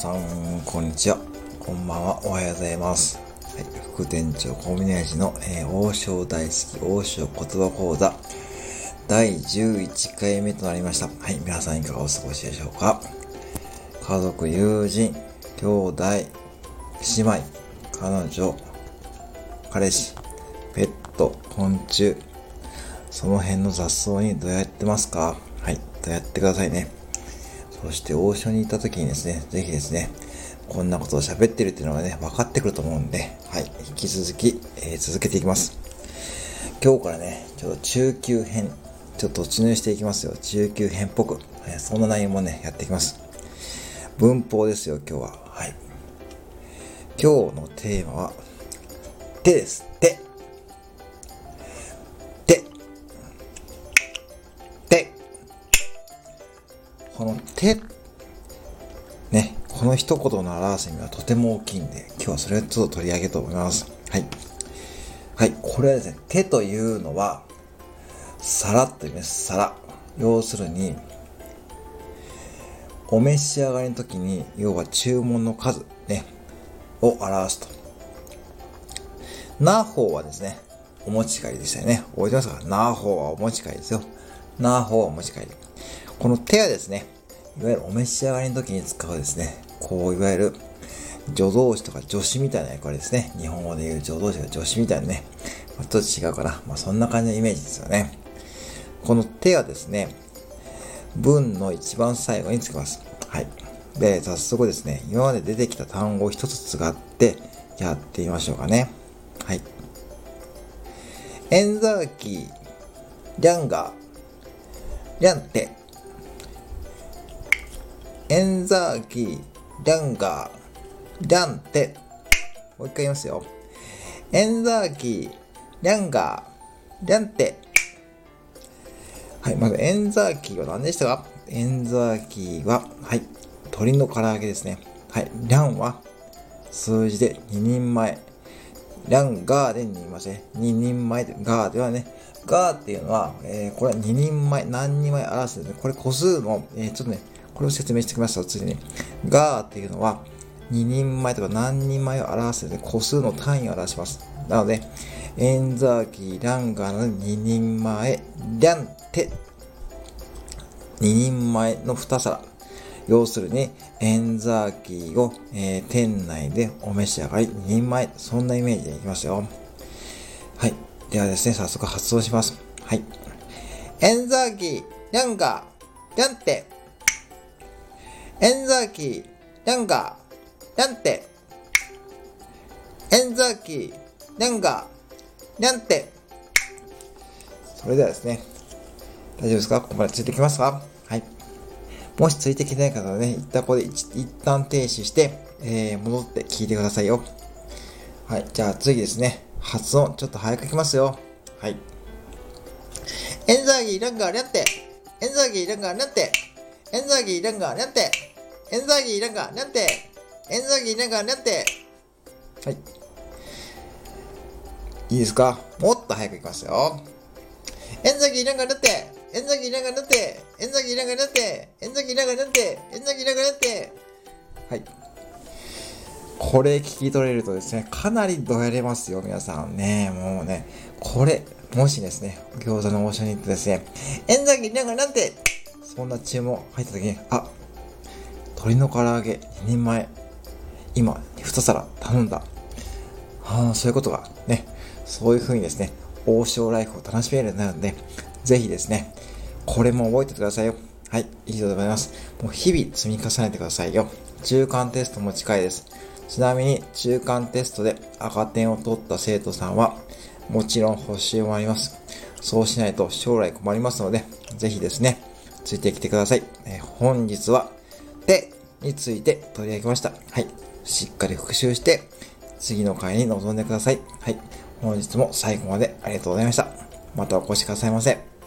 さん、こんにちは。こんばんは。おはようございます。はい、副店長コミュニティの、えー、王将大好き王将言葉講座第11回目となりました。はい、皆さんいかがお過ごしでしょうか家族、友人、兄弟、姉妹、彼女、彼氏、ペット、昆虫、その辺の雑草にどうやってますか？はい、どうやってくださいね。そして王将に行った時にですね、ぜひですね、こんなことを喋ってるっていうのがね、分かってくると思うんで、はい、引き続き、えー、続けていきます。今日からね、ちょっと中級編、ちょっと突入していきますよ。中級編っぽく。えー、そんな内容もね、やっていきます。文法ですよ、今日は。はい。今日のテーマは、手です。手。手。この手、ね、この一言の表す意味はとても大きいんで、今日はそれをちょっと取り上げと思います。はい。はい、これはですね、手というのは、皿というね、皿。要するに、お召し上がりの時に、要は注文の数、ね、を表すと。な方はですね、お持ち帰りでしたよね。覚えてますか？な方はお持ち帰りですよ。な方はお持ち帰り。この手はですね、いわゆるお召し上がりの時に使うですね、こう、いわゆる助動詞とか助詞みたいな役割ですね。日本語で言う助動詞が助詞みたいなね。まあ、ちょっと違うかな。まあ、そんな感じのイメージですよね。この手はですね、文の一番最後につけます。はい。で、早速ですね、今まで出てきた単語を一つ使ってやってみましょうかね。はい。エンザーキー、リャンガー、リャンテ、エンザーキー、リャンガー、リャンテ。もう一回言いますよ。エンザーキー、リャンガー、リャンテ。はい、まずエンザーキーは何でしたか？エンザーキーは、はい、鶏の唐揚げですね。はい、リャンは数字で2人前。リャンガーで2人前ね。2人前で、ガーではね、ガーっていうのは、えー、これは2人前、何人前表すんですね。これ個数の、えー、ちょっとね、これを説明してきました、次に。ガーっていうのは、2人前とか何人前を表すので、個数の単位を表します。なので、エンザーキー、ランガーの2人前、リャンテ。2人前の2皿。要するに、エンザーキーを、えー、店内でお召し上がり2人前。そんなイメージでいきますよ。はい。ではですね、早速発音します。はい。エンザーキー、リャンガー、リャンテ。エンザーキー、リャンガー、リャンテ。エンザーキー、リャンガー、リャンテ。それではですね、大丈夫ですか？ここまでついてきますか？はい。もしついてきてない方はね、一旦ここで一旦停止して、えー、戻って聞いてくださいよ。はい。じゃあ次ですね。発音、ちょっと早くいきますよ。はい。エンザーギー、ランガー、リャンテ。エンザーギー、ランガー、リャンテ。エンザーギー、ランガー、リャンテ。エンザーギー、ランガー、リャンテ。エンザーギー、ランガー、リャンテ。はい。いいですか?もっと早くいきますよ。エンザギー、ランガー、リャンテ。エンザギー、ランガー、リャンテ。エンザギー、ランガー、リャンテ。エンザギー、ランガー、リャンテ。エンザギー、ランガー、リャンテ。はい。これ聞き取れるとですね、かなりドヤれますよ、皆さんね。もうね、これ、もしですね、餃子の王将に行ってですね、エンザギー、ランガー、なんて、そんな注文入った時に、あ、鶏の唐揚げ2人前、今、2皿頼んだ。ああ、そういうことがね、そういう風にですね、王将ライフを楽しめるようになるんで、ぜひですね、これも覚えててくださいよ。はい、以上でございます。もう日々積み重ねてくださいよ。中間テストも近いです。ちなみに中間テストで赤点を取った生徒さんは、もちろん補習もあります。そうしないと将来困りますので、ぜひですね、ついてきてください。えー、本日は、手について取り上げました。はい。しっかり復習して、次の回に臨んでください。はい。本日も最後までありがとうございました。またお越しくださいませ。